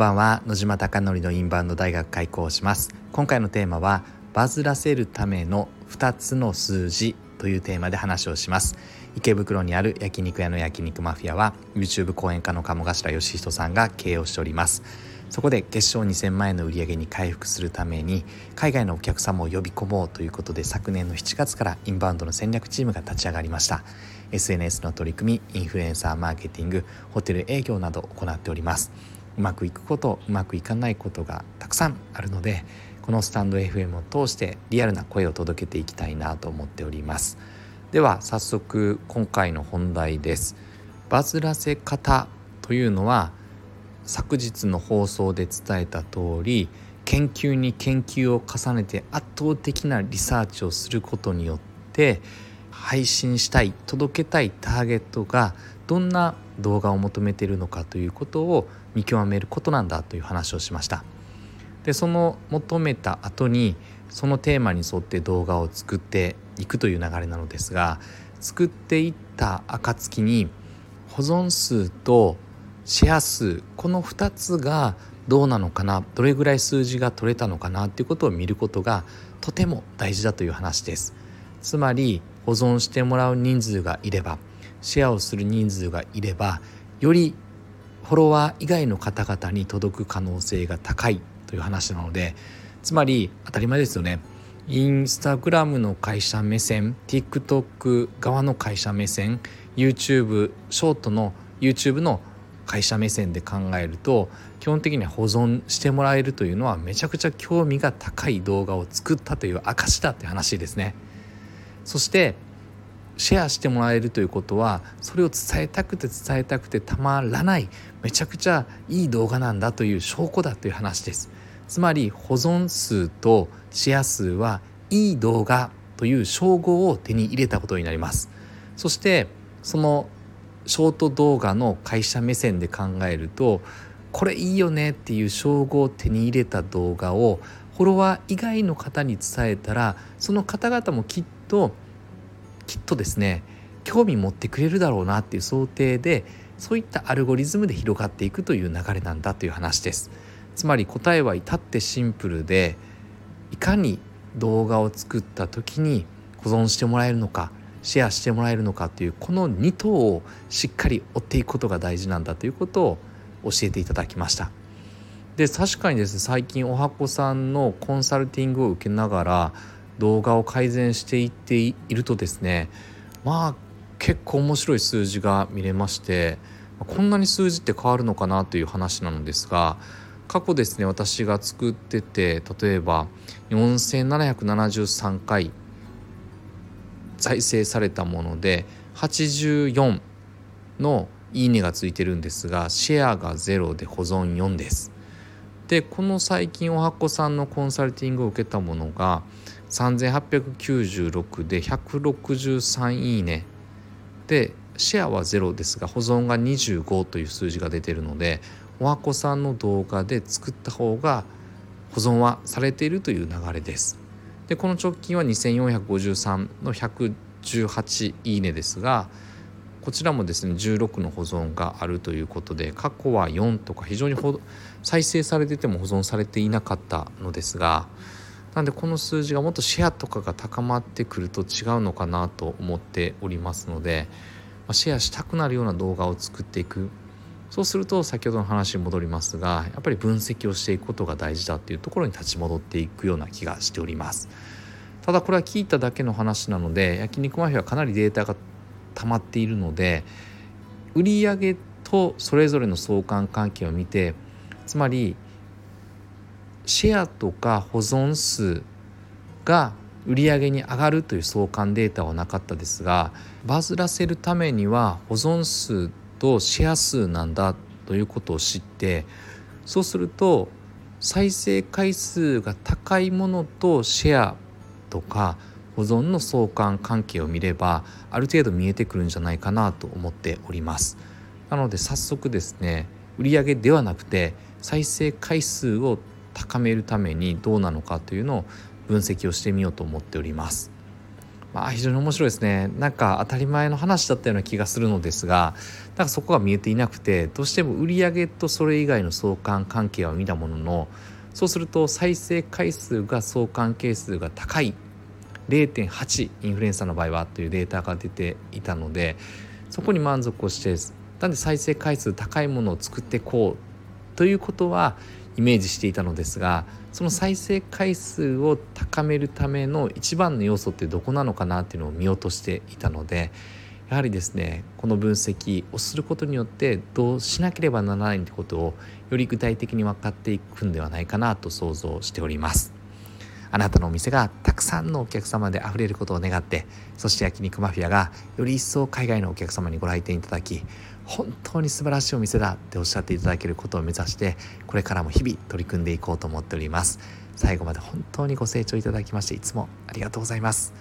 ばんは。野島貴則のインバウンド大学開講します。今回のテーマはバズらせるための2つの数字というテーマで話をします。池袋にある焼肉屋の焼肉マフィアは YouTube 講演家の鴨頭義人さんが経営をしております。そこで月賞2000万円の売り上げに回復するために海外のお客様を呼び込もうということで昨年の7月からインバウンドの戦略チームが立ち上がりました。SNS の取り組みインフルエンサーマーケティングホテル営業など行っております。うまくいくことうまくいかないことがたくさんあるのでこのスタンド FM を通してリアルな声を届けていきたいなと思っております。では早速今回の本題です。バズらせ方というのは昨日の放送で伝えた通り研究に研究を重ねて圧倒的なリサーチをすることによって配信したい届けたいターゲットがどんな動画を求めているのかということを見極めることなんだという話をしました。でその求めた後にそのテーマに沿って動画を作っていくという流れなのですが作っていった暁に保存数とシェア数この2つがどうなのかなどれぐらい数字が取れたのかなっていうことを見ることがとても大事だという話です。つまり保存してもらう人数がいればシェアをする人数がいればよりフォロワー以外の方々に届く可能性が高いという話なのでつまり当たり前ですよねインスタグラムの会社目線 TikTok 側の会社目線 YouTube ショートの YouTube の会社目線で考えると基本的には保存してもらえるというのはめちゃくちゃ興味が高い動画を作ったという証だって話ですね。そしてシェアしてもらえるということはそれを伝えたくて伝えたくてたまらないめちゃくちゃいい動画なんだという証拠だという話です。つまり保存数とシェア数はいい動画という称号を手に入れたことになります。そしてそのショート動画の会社目線で考えるとこれいいよねっていう称号を手に入れた動画をフォロワー以外の方に伝えたらその方々もきっとときっとですね興味持ってくれるだろうなっていう想定でそういったアルゴリズムで広がっていくという流れなんだという話です。つまり答えは至ってシンプルでいかに動画を作った時に保存してもらえるのかシェアしてもらえるのかというこの2頭をしっかり追っていくことが大事なんだということを教えていただきました。で確かにですね最近おはこさんのコンサルティングを受けながら動画を改善していっているとですねまあ結構面白い数字が見れましてこんなに数字って変わるのかなという話なのですが過去ですね私が作ってて例えば4773回再生されたもので84のいいねがついてるんですがシェアが0で保存4です。でこの最近おはこさんのコンサルティングを受けたものが3896で163いいねでシェアは0ですが保存が25という数字が出てるのでおはこさんの動画で作った方が保存はされているという流れです。でこの直近は2453の118いいねですがこちらもですね16の保存があるということで過去は4とか非常に再生されてても保存されていなかったのですがなんでこの数字がもっとシェアとかが高まってくると違うのかなと思っておりますので、まシェアしたくなるような動画を作っていく。そうすると先ほどの話に戻りますがやっぱり分析をしていくことが大事だっていうところに立ち戻っていくような気がしております。ただこれは聞いただけの話なので焼肉マフィアはかなりデータが溜まっているので売上とそれぞれの相関関係を見てつまりシェアとか保存数が売上に上がるという相関データはなかったですがバズらせるためには保存数とシェア数なんだということを知ってそうすると再生回数が高いものとシェアとか保存の相関関係を見ればある程度見えてくるんじゃないかなと思っております。なので早速ですね売上ではなくて再生回数を高めるためにどうなのかというのを分析をしてみようと思っております。まあ非常に面白いですね。なんか当たり前の話だったような気がするのですがなんかそこが見えていなくてどうしても売上とそれ以外の相関関係は見たもののそうすると再生回数が相関係数が高い0.8インフルエンサーの場合はというデータが出ていたのでそこに満足をしてなんで再生回数高いものを作っていこうということはイメージしていたのですがその再生回数を高めるための一番の要素ってどこなのかなっていうのを見落としていたのでやはりですねこの分析をすることによってどうしなければならないってことをより具体的に分かっていくんではないかなと想像しております。あなたのお店がたくさんのお客様であふれることを願ってそして焼肉マフィアがより一層海外のお客様にご来店いただき本当に素晴らしいお店だっておっしゃっていただけることを目指してこれからも日々取り組んでいこうと思っております。最後まで本当にご清聴いただきましていつもありがとうございます。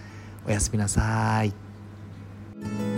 おやすみなさい。